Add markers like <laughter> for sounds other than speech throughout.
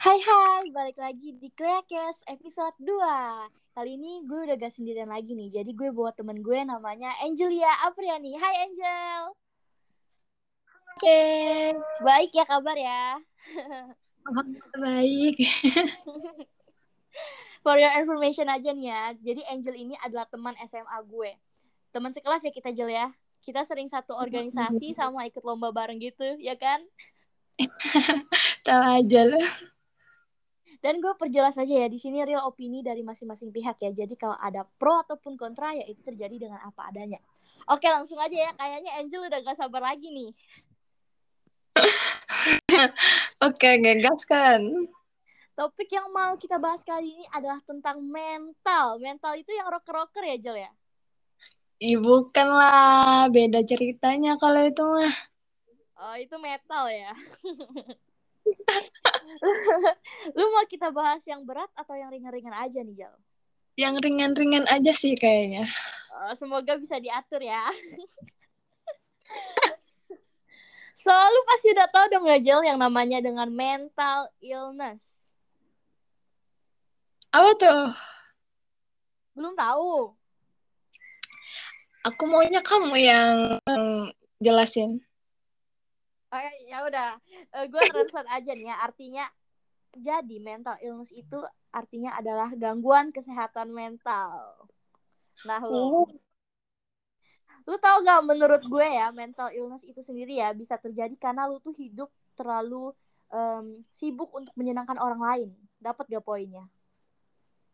Hai hai, balik lagi di Kreakes episode 2 Kali ini gue udah gak sendirian lagi nih Jadi gue bawa temen gue namanya Angelia Apriani. Hai Angel. Oke, Baik ya kabar ya? Baik. <laughs> For your information aja nih ya Jadi Angel ini adalah teman SMA gue. Teman sekelas ya kita Jel ya? Kita sering satu organisasi sama ikut lomba bareng gitu ya kan? <laughs> Tahu aja lah. Dan gue perjelas aja ya, di sini real opini dari masing-masing pihak ya. Jadi kalau ada pro ataupun kontra ya itu terjadi dengan apa adanya. Oke langsung aja ya, kayaknya Angel udah gak sabar lagi nih. <laughs> Oke, ngegas kan. Topik yang mau kita bahas kali ini adalah tentang mental. Mental itu yang rocker-rocker ya Jel ya? Ih, bukan lah. Beda ceritanya kalau itu mah. Oh itu metal ya. <laughs> <laughs> Lu mau kita bahas yang berat atau yang ringan-ringan aja nih Jel? Yang ringan-ringan aja sih kayaknya. Oh, semoga bisa diatur ya. <laughs> so, lu pasti udah tahu dong ya Jel yang namanya dengan mental illness. Apa tuh? Belum tahu. Aku maunya kamu yang jelasin. Oh, ya udah, uh, gue translate aja nih ya. Artinya, jadi mental illness itu artinya adalah gangguan kesehatan mental. Nah, lu, Oh, lu tau gak menurut gue ya, mental illness itu sendiri ya bisa terjadi karena lu tuh hidup terlalu em, sibuk untuk menyenangkan orang lain. Dapat gak poinnya?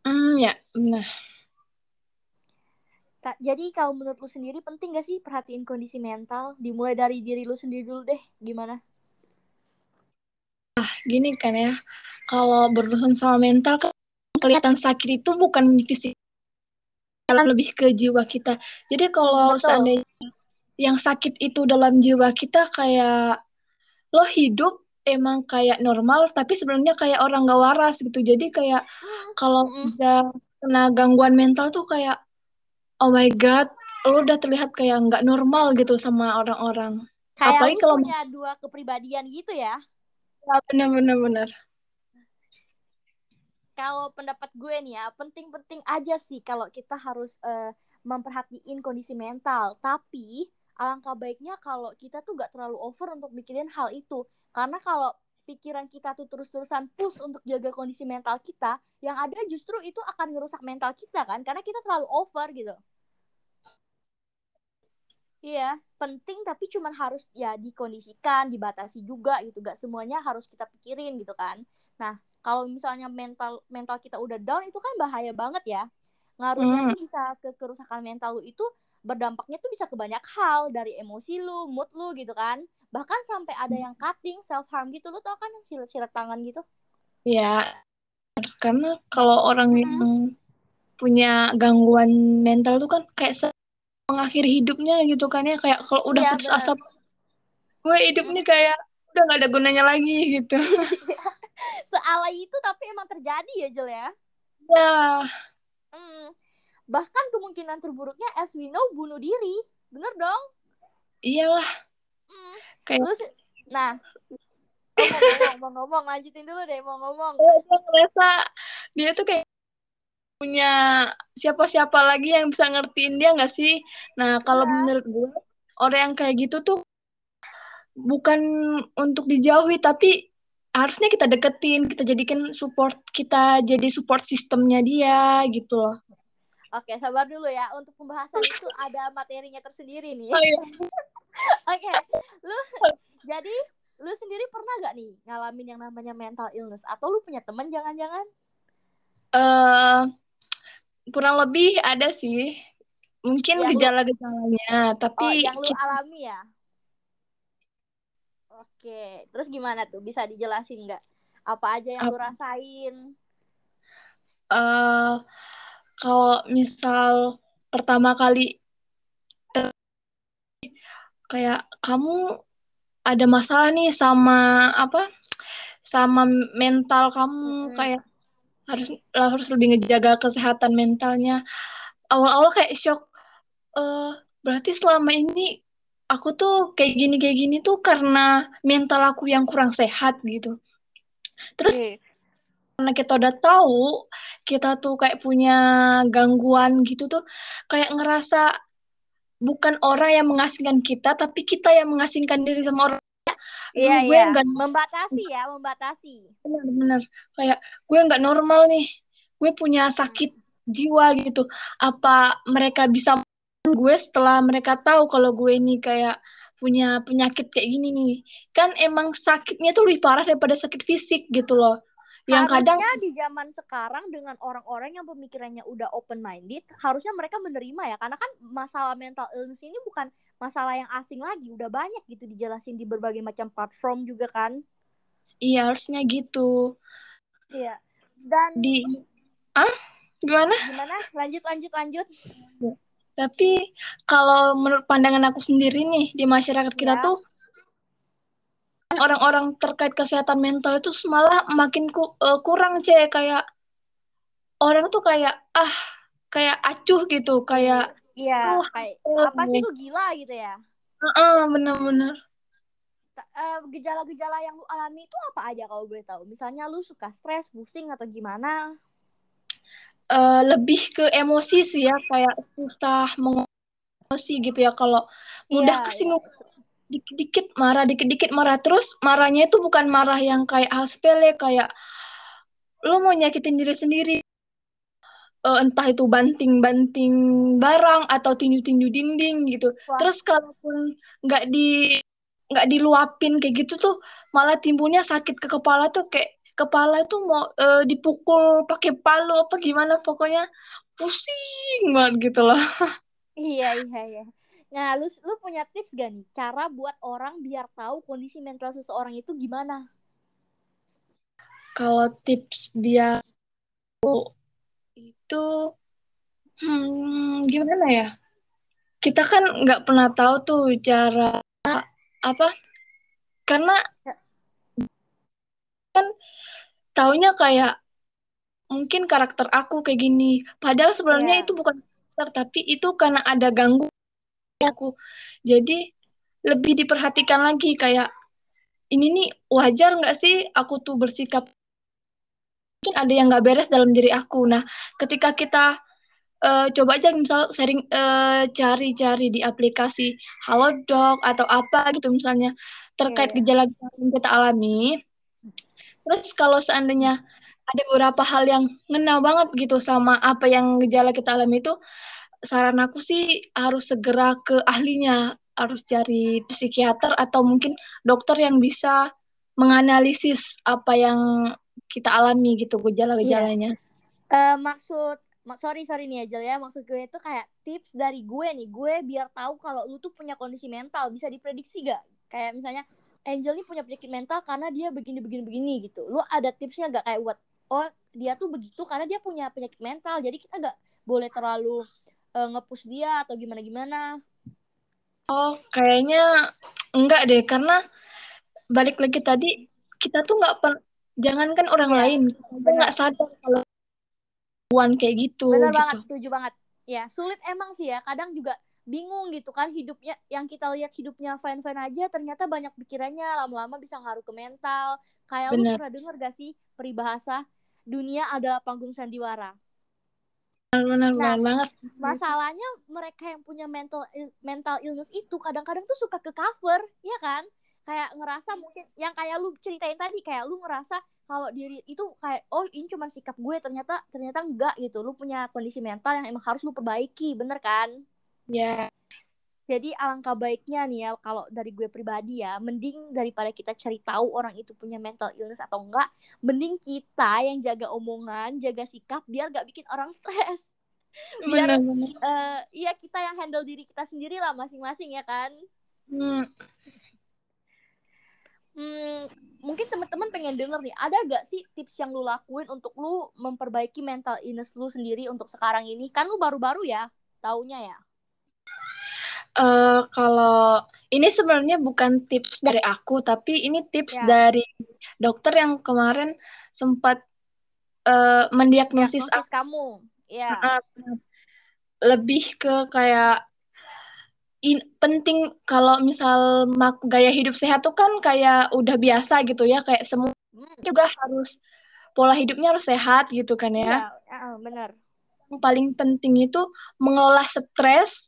hmm, ya, benar. Jadi kalau menurut lu sendiri penting gak sih perhatiin kondisi mental? Dimulai dari diri lu sendiri dulu deh, gimana? Gini kan ya, kalau berurusan sama mental kan kelihatan sakit itu bukan fisik, lebih ke jiwa kita. Jadi kalau Betul. seandainya yang sakit itu dalam jiwa kita kayak lo hidup emang kayak normal tapi sebenarnya kayak orang gak waras gitu jadi kayak kalau Mm-mm. udah kena gangguan mental tuh kayak oh my god lo udah terlihat kayak nggak normal gitu sama orang-orang Kayak apalagi kalau punya dua kepribadian gitu ya. bener-bener bener Kalau pendapat gue nih ya, penting-penting aja sih kalau kita harus eh, memperhatiin kondisi mental. Tapi alangkah baiknya kalau kita tuh gak terlalu over untuk mikirin hal itu. Karena kalau pikiran kita tuh terus-terusan push untuk jaga kondisi mental kita, yang ada justru itu akan ngerusak mental kita kan, karena kita terlalu over gitu. Iya, penting tapi cuman harus ya dikondisikan, dibatasi juga gitu. Gak semuanya harus kita pikirin gitu kan. Nah, kalau misalnya mental mental kita udah down itu kan bahaya banget ya. Ngaruhnya tuh bisa ke kerusakan mental lu itu berdampaknya tuh bisa ke banyak hal dari emosi lu, mood lu gitu kan. Bahkan sampai ada yang cutting, self harm gitu. Lu tau kan yang silet-silet tangan gitu? ya karena kalau orang Mm-mm. yang punya gangguan mental tuh kan kayak mengakhiri hidupnya gitu kan ya kayak kalau udah Iya, putus bener. asa gue hidupnya kayak udah gak ada gunanya lagi gitu <laughs> Sealai itu tapi emang terjadi ya, Jel ya. ya Hmm. Bahkan kemungkinan terburuknya as we know bunuh diri. Bener dong? iyalah Hmm. Kayak Lu sih- nah, <laughs> mau ngomong, mau ngomong, lanjutin dulu deh, mau ngomong. Dia ngerasa dia tuh kayak punya siapa-siapa lagi yang bisa ngertiin dia nggak sih? Nah, kalau Iya. menurut gue orang yang kayak gitu tuh bukan untuk dijauhi tapi harusnya kita deketin, kita jadikan support kita jadi support sistemnya dia gitu loh. Oke, sabar dulu ya. Untuk pembahasan itu ada materinya tersendiri nih. Oh iya. <laughs> <laughs> Oke, lu jadi lu sendiri pernah gak nih ngalamin yang namanya mental illness? Atau lu punya temen jangan-jangan? Eh, kurang lebih ada sih. Mungkin gejala-gejalanya, Oh, tapi yang lu alami ya? Oke, terus gimana tuh? Bisa dijelasin nggak? Apa aja yang lu rasain? eh kalau misal pertama kali kayak kamu ada masalah nih sama apa sama mental kamu Mm-mm. kayak harus harus lebih ngejaga kesehatan mentalnya awal-awal kayak shock eh berarti selama ini aku tuh kayak gini kayak gini tuh karena mental aku yang kurang sehat gitu terus Oke. karena kita udah tahu kita tuh kayak punya gangguan gitu tuh kayak ngerasa bukan orang yang mengasingkan kita tapi kita yang mengasingkan diri sama orang. Iya, gue iya. nggak Membatasi ya, membatasi. benar-benar. Kayak gue nggak normal nih. Gue punya sakit jiwa gitu. Apa mereka bisa gue setelah mereka tahu kalau gue ini kayak punya penyakit kayak gini nih? Kan emang sakitnya tuh lebih parah daripada sakit fisik gitu loh yang harusnya kadang di zaman sekarang dengan orang-orang yang pemikirannya udah open minded, harusnya mereka menerima ya karena kan masalah mental illness ini bukan masalah yang asing lagi, udah banyak gitu dijelasin di berbagai macam platform juga kan. iya harusnya gitu Iya. Dan di ah gimana gimana? Lanjut lanjut lanjut. tapi kalau menurut pandangan aku sendiri nih di masyarakat kita Ya. tuh orang-orang terkait kesehatan mental itu malah makin ku- eh, kurang cek kayak orang tuh kayak ah kayak acuh gitu kayak Iya, kayak aduh. apa sih lu gila gitu ya. "Heeh, bener-bener Ta- eh, Gejala-gejala yang lu alami itu apa aja kalau boleh tahu? Misalnya lu suka stres, pusing atau gimana? Eh, lebih ke emosi sih ya kayak susah mengemosi gitu ya kalau mudah Iya, kesinggung dikit-dikit marah dikit-dikit marah terus marahnya itu bukan marah yang kayak hal sepele kayak lu mau nyakitin diri sendiri Eh, entah itu banting-banting barang atau tinju-tinju dinding gitu Wah. terus kalaupun nggak di nggak diluapin kayak gitu tuh malah timbulnya sakit ke kepala tuh kayak kepala tuh mau eh, dipukul pakai palu apa gimana pokoknya pusing banget gitu loh <laughs> Iya, iya, iya. Nah, lu lu punya tips gak nih? Cara buat orang biar tahu kondisi mental seseorang itu gimana? kalau tips biar itu hmm, gimana ya? Kita kan nggak pernah tahu tuh cara apa? Karena kan taunya kayak mungkin karakter aku kayak gini. Padahal sebenarnya Iya. itu bukan karakter tapi itu karena ada gangguan aku. Jadi lebih diperhatikan lagi kayak ini nih wajar nggak sih aku tuh bersikap mungkin ada yang nggak beres dalam diri aku. Nah ketika kita eh, coba aja misal sering eh, cari-cari di aplikasi Halodoc atau apa gitu misalnya terkait Iya, gejala-gejala yang kita alami terus kalau seandainya ada beberapa hal yang ngena banget gitu sama apa yang gejala kita alami itu saran aku sih harus segera ke ahlinya harus cari psikiater atau mungkin dokter yang bisa menganalisis apa yang kita alami gitu gejala-gejalanya Eh, maksud mak- sorry sorry nih Ajel ya. Maksud gue itu kayak tips dari gue nih. Gue biar tahu kalau lu tuh punya kondisi mental. Bisa diprediksi gak kayak misalnya Angel nih punya penyakit mental karena dia begini begini begini gitu. Lu ada tipsnya gak kayak buat oh dia tuh begitu karena dia punya penyakit mental. Jadi kita gak boleh terlalu eh, nge-push dia atau gimana gimana Oh, kayaknya enggak deh, karena balik lagi tadi kita tuh nggak pen, jangankan orang Iya, lain, kita benar. nggak sadar kalau gangguan kayak gitu, Bener gitu. banget, setuju banget. Ya, sulit emang sih ya. Kadang juga bingung gitu kan hidupnya yang kita lihat hidupnya fine-fine aja ternyata banyak pikirannya lama-lama bisa ngaruh ke mental. Kayak lu Bener. pernah denger gak sih peribahasa dunia adalah panggung sandiwara. Benar, Nah, banget. Masalahnya mereka yang punya mental mental illness itu kadang-kadang tuh suka ke cover, ya kan? Kayak ngerasa mungkin yang kayak lu ceritain tadi kayak lu ngerasa kalau diri itu kayak oh ini cuma sikap gue ternyata ternyata enggak gitu. Lu punya kondisi mental yang emang harus lu perbaiki, bener kan? Ya, Jadi alangkah baiknya nih ya kalau dari gue pribadi ya, mending daripada kita cari tahu orang itu punya mental illness atau enggak, mending kita yang jaga omongan, jaga sikap biar gak bikin orang stres. Biar benar, benar. eh iya kita yang handle diri kita sendiri lah masing-masing ya kan. Hmm, Hmm, mungkin teman-teman pengen denger nih, ada gak sih tips yang lu lakuin untuk lu memperbaiki mental illness lu sendiri untuk sekarang ini? Kan lu baru-baru ya, taunya ya. Eh, kalau ini sebenarnya bukan tips dari aku, tapi ini tips Ya. dari dokter yang kemarin sempat eh, mendiagnosis Diagnosis kamu. Ya. Ah, lebih ke kayak in, penting kalau misal mak- gaya hidup sehat tuh kan kayak udah biasa gitu ya kayak semua Hmm, juga harus pola hidupnya harus sehat gitu kan ya. Iya, benar. Yang paling penting itu mengelola stres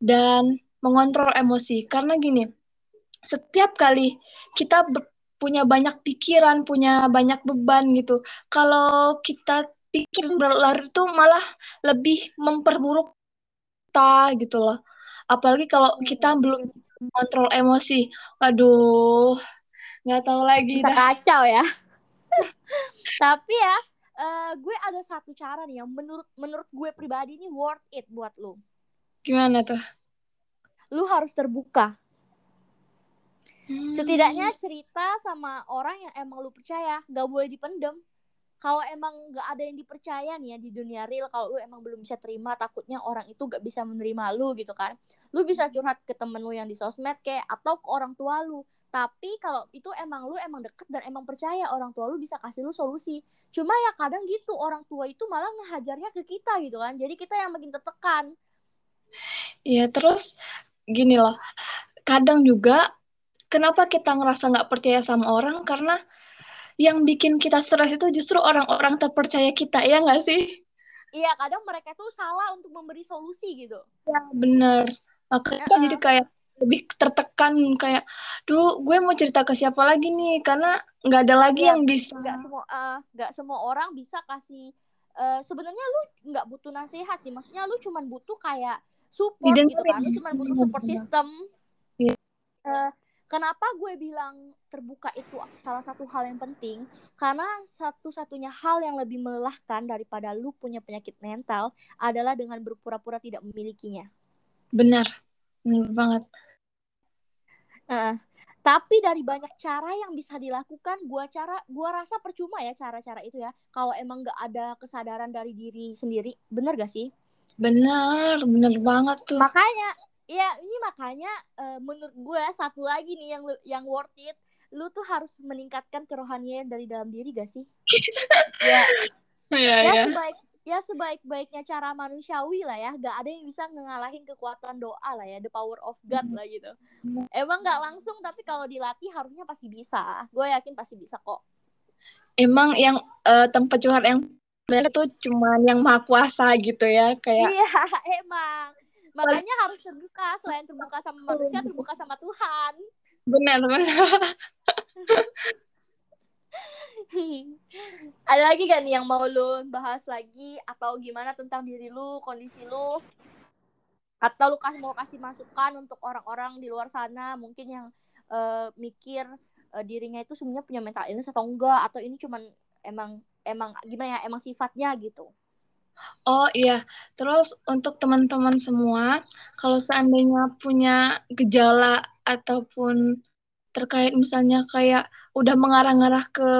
dan mengontrol emosi. Karena gini, setiap kali kita punya banyak pikiran, punya banyak beban gitu. Kalau kita pikir berlari itu malah lebih memperburuk kita gitu loh. Apalagi kalau kita hmm. belum kontrol emosi. Aduh, nggak tahu lagi. Bisa dah. kacau ya. <laughs> Tapi ya, uh, gue ada satu cara nih yang menurut menurut gue pribadi ini worth it buat lo. Gimana tuh? Lu harus terbuka. Hmm. Setidaknya cerita sama orang yang emang lu percaya, gak boleh dipendem. Kalau emang nggak ada yang dipercaya nih ya di dunia real kalau lu emang belum bisa terima takutnya orang itu gak bisa menerima lu gitu kan. Lu bisa curhat ke temen lu yang di sosmed kayak atau ke orang tua lu. Tapi kalau itu emang lu emang deket dan emang percaya orang tua lu bisa kasih lu solusi. Cuma ya kadang gitu orang tua itu malah ngehajarnya ke kita gitu kan. Jadi kita yang makin tertekan Iya terus gini loh kadang juga kenapa kita ngerasa nggak percaya sama orang? Karena yang bikin kita stres itu justru orang-orang terpercaya kita ya nggak sih? Iya kadang mereka tuh salah untuk memberi solusi gitu. Ya benar makanya uh -uh. jadi kayak lebih tertekan kayak duh gue mau cerita ke siapa lagi nih? Karena nggak ada lagi ya, yang bisa nggak semua uh, nggak semua orang bisa kasih uh, sebenarnya lu nggak butuh nasihat sih. Maksudnya lu cuman butuh kayak support Didengarin. gitu kan lu cuman butuh support system ya. uh, Kenapa gue bilang terbuka itu salah satu hal yang penting? Karena satu-satunya hal yang lebih melelahkan daripada lu punya penyakit mental adalah dengan berpura-pura tidak memilikinya. Benar, benar banget. Uh, tapi dari banyak cara yang bisa dilakukan, gua cara, gua rasa percuma ya cara-cara itu ya. Kalau emang gak ada kesadaran dari diri sendiri, bener gak sih? Benar, bener banget tuh. Makanya Iya, ini makanya uh, menurut gue satu lagi nih yang yang worth it, lu tuh harus meningkatkan kerohanian dari dalam diri gak sih? <laughs> ya. Ya, ya, ya. sebaik ya sebaik-baiknya cara manusiawi lah ya, gak ada yang bisa ngalahin kekuatan doa lah ya, the power of God lah gitu. Emang gak langsung tapi kalau dilatih harusnya pasti bisa. Gue yakin pasti bisa kok. Emang yang uh, tempat curhat yang benar tuh cuma yang maha kuasa gitu ya kayak. Iya <laughs> emang. Makanya harus terbuka selain terbuka sama manusia terbuka sama Tuhan. Benar benar. <laughs> Ada lagi gak nih yang mau lu bahas lagi? Atau gimana tentang diri lu kondisi lu? Atau lu kasih mau kasih masukan untuk orang-orang di luar sana? Mungkin yang uh, mikir uh, dirinya itu sebenarnya punya mental illness atau enggak? Atau ini cuman emang emang gimana ya emang sifatnya gitu Oh iya, terus untuk teman-teman semua, kalau seandainya punya gejala ataupun terkait misalnya kayak udah mengarah-ngarah ke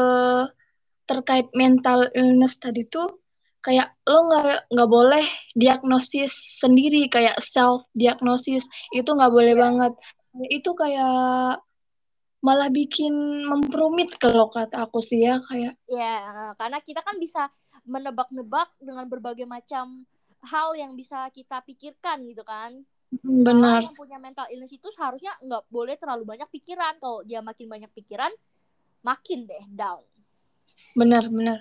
terkait mental illness tadi tuh, kayak lo nggak nggak boleh diagnosis sendiri kayak self diagnosis itu nggak boleh yeah. banget. Itu kayak malah bikin memperumit kalau kata aku sih ya kayak. Ya, karena kita kan bisa menebak-nebak dengan berbagai macam hal yang bisa kita pikirkan gitu kan. Hmm, benar. Yang punya mental illness itu seharusnya nggak boleh terlalu banyak pikiran. Kalau dia makin banyak pikiran makin deh down. Benar benar.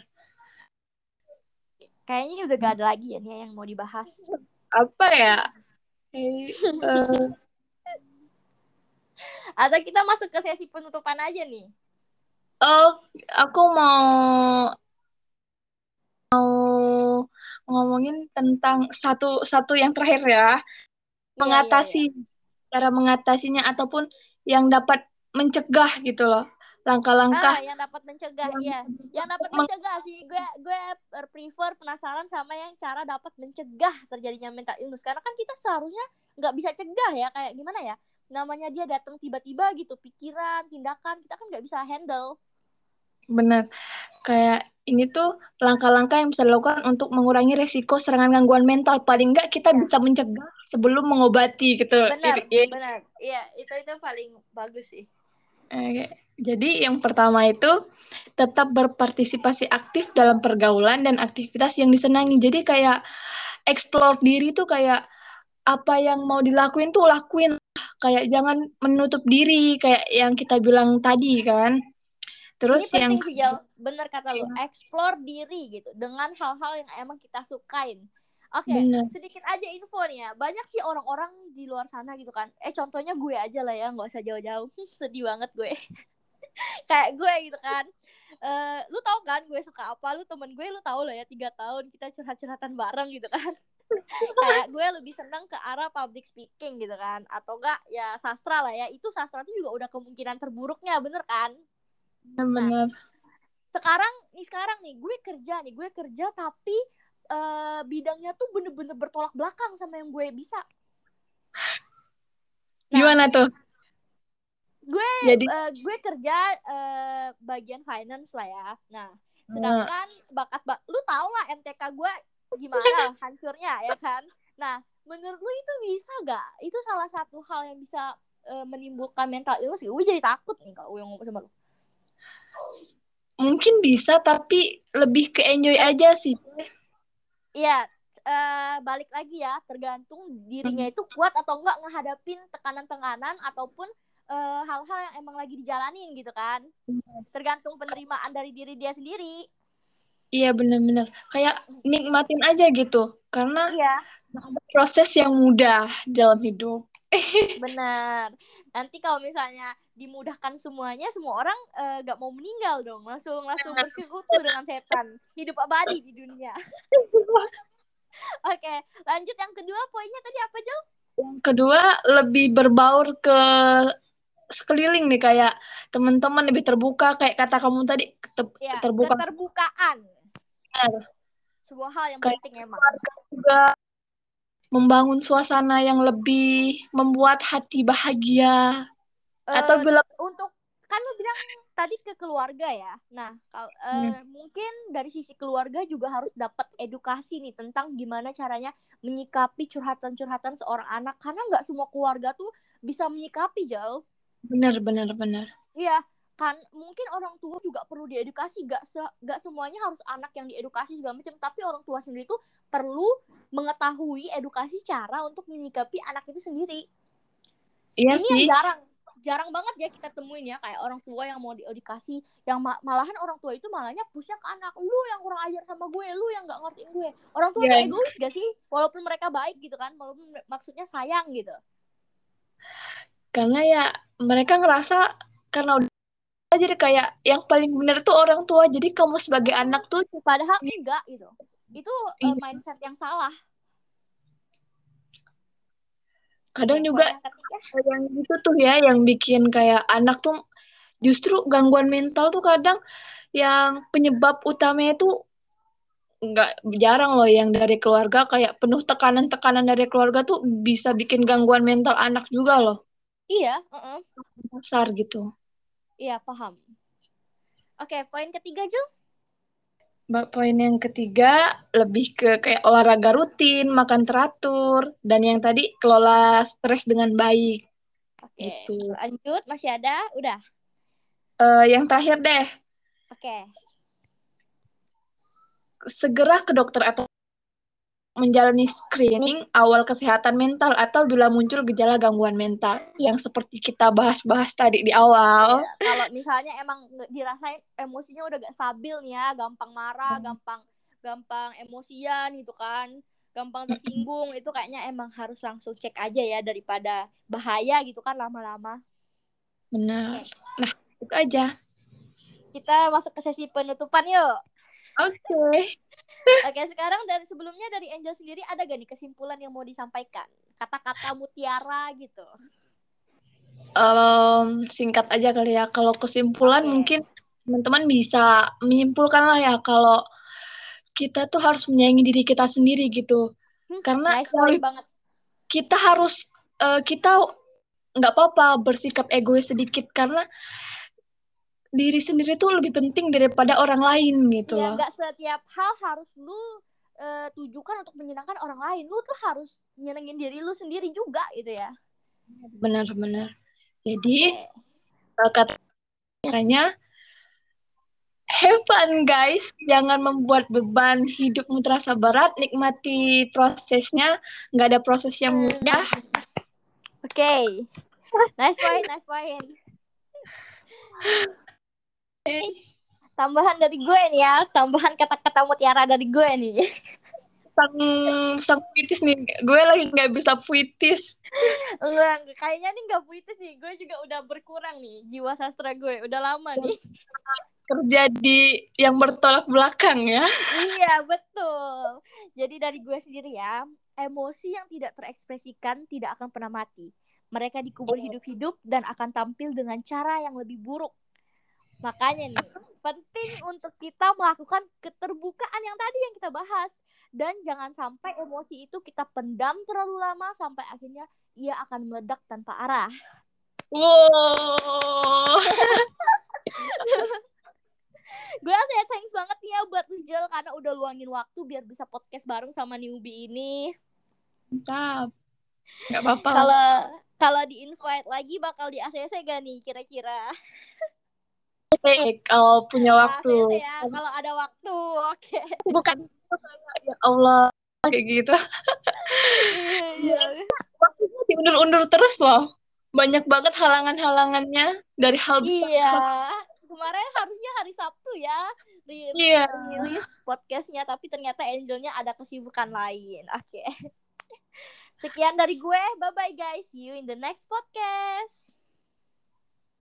Kayaknya udah gak ada lagi ya nih yang mau dibahas. Apa ya? Hey, <laughs> uh... atau kita masuk ke sesi penutupan aja nih? Oh aku mau mau ngomongin tentang satu satu yang terakhir ya. Iya, mengatasi yeah, yeah. cara mengatasinya ataupun yang dapat mencegah gitu loh. Langkah-langkah ah, yang dapat mencegah yang, ya yang dapat mencegah sih. Gue gue prefer penasaran sama yang cara dapat mencegah terjadinya mental illness. Karena kan kita seharusnya nggak bisa cegah ya. Kayak gimana ya namanya dia datang tiba-tiba gitu pikiran tindakan kita kan nggak bisa handle benar kayak ini tuh langkah-langkah yang bisa dilakukan untuk mengurangi resiko serangan gangguan mental. Paling enggak kita ya. bisa mencegah sebelum mengobati gitu. Benar, ya. benar. Iya, itu itu paling bagus sih. Oke. Jadi yang pertama itu tetap berpartisipasi aktif dalam pergaulan dan aktivitas yang disenangi. Jadi kayak explore diri tuh kayak apa yang mau dilakuin tuh lakuin. Kayak jangan menutup diri kayak yang kita bilang tadi kan. Terus Ini yang penting. Bener kata lu, explore diri gitu dengan hal-hal yang emang kita sukain. Oke, Bener. sedikit aja info nih ya. Banyak sih orang-orang di luar sana gitu kan. Eh contohnya gue aja lah ya, nggak usah jauh-jauh. <laughs> Sedih banget gue. <laughs> Kayak gue gitu kan. Eh, lu tahu kan gue suka apa? Lu temen gue, lu tahu lah ya tiga tahun kita curhat-curhatan bareng gitu kan. Kayak gue lebih seneng ke arah public speaking gitu kan. Atau enggak ya sastra lah ya. Itu sastra tuh juga udah kemungkinan terburuknya, bener kan? benar sekarang nih sekarang nih gue kerja nih gue kerja tapi eh, bidangnya tuh bener-bener bertolak belakang sama yang gue bisa Nah. gimana tuh? gue Jadi eh, gue kerja eh, bagian finance lah ya nah sedangkan bakat bak lu tau lah MTK gue gimana? Hancurnya ya kan? Nah menurut lu itu bisa gak itu salah satu hal yang bisa eh, menimbulkan mental illness gue jadi takut nih kalau gue ngomong sama lu. Mungkin bisa tapi lebih ke enjoy aja sih. Iya, eh, balik lagi ya, tergantung dirinya itu kuat atau enggak ngehadapin tekanan-tekanan ataupun eh, hal-hal yang emang lagi dijalanin gitu kan. Tergantung penerimaan dari diri dia sendiri. Iya benar-benar kayak nikmatin aja gitu karena Iya, proses yang mudah dalam hidup. <laughs> benar. Nanti kalau misalnya dimudahkan semuanya, semua orang eh, gak mau meninggal dong, langsung langsung bersekutu dengan setan, hidup abadi di dunia. <laughs> Oke, lanjut yang kedua poinnya tadi apa Jo? Yang kedua lebih berbaur ke sekeliling nih kayak teman-teman lebih terbuka kayak kata kamu tadi te- Ya, terbuka keterbukaan. Benar. Sebuah hal yang Kayak penting emang. juga membangun suasana yang lebih membuat hati bahagia atau Eh, bila untuk kan lu bilang tadi ke keluarga ya. Nah, kal eh, mungkin dari sisi keluarga juga harus dapat edukasi nih tentang gimana caranya menyikapi curhatan-curhatan seorang anak karena nggak semua keluarga tuh bisa menyikapi Jal. benar benar benar Iya, kan mungkin orang tua juga perlu diedukasi. Gak se gak semuanya harus anak yang diedukasi segala macam, tapi orang tua sendiri tuh perlu mengetahui edukasi cara untuk menyikapi anak itu sendiri. iya ini sih yang jarang jarang banget ya kita temuin ya kayak orang tua yang mau diedukasi yang ma- malahan orang tua itu malahnya pushnya ke anak lu yang kurang ajar sama gue lu yang nggak ngertiin gue orang tua Iya. tuh egois gak sih walaupun mereka baik gitu kan walaupun maksudnya sayang gitu karena ya mereka ngerasa karena udah jadi kayak yang paling benar tuh orang tua jadi kamu sebagai Hmm. anak tuh padahal enggak gitu itu Iya. mindset yang salah kadang Oke, juga poin yang gitu tuh ya yang bikin kayak anak tuh justru gangguan mental tuh kadang yang penyebab utamanya itu nggak jarang loh yang dari keluarga kayak penuh tekanan-tekanan dari keluarga tuh bisa bikin gangguan mental anak juga loh iya uh-uh. besar gitu iya paham. Oke poin ketiga Jul Poin yang ketiga lebih ke kayak olahraga rutin, makan teratur, dan yang tadi kelola stres dengan baik. oke Gitu. lanjut masih ada? Udah? Eh, yang terakhir deh, oke. Segera ke dokter atau menjalani screening awal kesehatan mental atau bila muncul gejala gangguan mental yang seperti kita bahas-bahas tadi di awal. Iya, kalau misalnya emang dirasain emosinya udah gak stabil nih ya, gampang marah, gampang gampang emosian gitu kan, gampang tersinggung, itu kayaknya emang harus langsung cek aja ya daripada bahaya gitu kan lama-lama. Benar. Nah, itu aja. Kita masuk ke sesi penutupan yuk. Oke. Oke, sekarang dari sebelumnya dari Angel sendiri ada gak nih kesimpulan yang mau disampaikan? Kata-kata mutiara gitu. Em, singkat aja kali ya. Kalau kesimpulan Oke. mungkin teman-teman bisa menyimpulkan lah ya kalau kita tuh harus menyayangi diri kita sendiri gitu. Hmm, Karena nice point banget. kita harus eh, kita nggak apa-apa bersikap egois sedikit karena diri sendiri tuh lebih penting daripada orang lain gitu Iya, loh. gak setiap hal harus lu eh, tujukan untuk menyenangkan orang lain. Lu tuh harus nyenengin diri lu sendiri juga gitu ya. Benar-benar. Jadi Oke. eh, kata caranya have fun guys, jangan membuat beban hidupmu terasa berat, nikmati prosesnya, nggak ada proses yang mudah. Oke. Nice point, nice point. <laughs> tambahan dari gue nih ya. Tambahan kata-kata mutiara dari gue nih. Sang sang puitis nih. Gue lagi nggak bisa puitis. Enggak, kayaknya nih nggak puitis nih. Gue juga udah berkurang nih jiwa sastra gue. Udah lama nih. Kerja di yang bertolak belakang ya. Iya betul. Jadi dari gue sendiri ya emosi yang tidak terekspresikan tidak akan pernah mati. Mereka dikubur hidup-hidup dan akan tampil dengan cara yang lebih buruk makanya nih penting untuk kita melakukan keterbukaan yang tadi yang kita bahas dan jangan sampai emosi itu kita pendam terlalu lama sampai akhirnya ia akan meledak tanpa arah. wow <laughs> Gue saya thanks banget nih ya buat Ujel karena udah luangin waktu biar bisa podcast bareng sama newbie ini. mantap nggak apa-apa Kalau kalau di invite lagi bakal di ACC gak nih kira-kira? Oke, kalau punya waktu ACC ya, kalau ada waktu. Oke. bukan ya Allah kayak gitu Iya. waktunya diundur-undur terus loh banyak banget halangan-halangannya dari hal besar Iya. Kemarin harusnya hari Sabtu ya Iya. rilis podcastnya, tapi ternyata Angelnya ada kesibukan lain. Oke. Sekian dari gue. Bye bye guys. See you in the next podcast.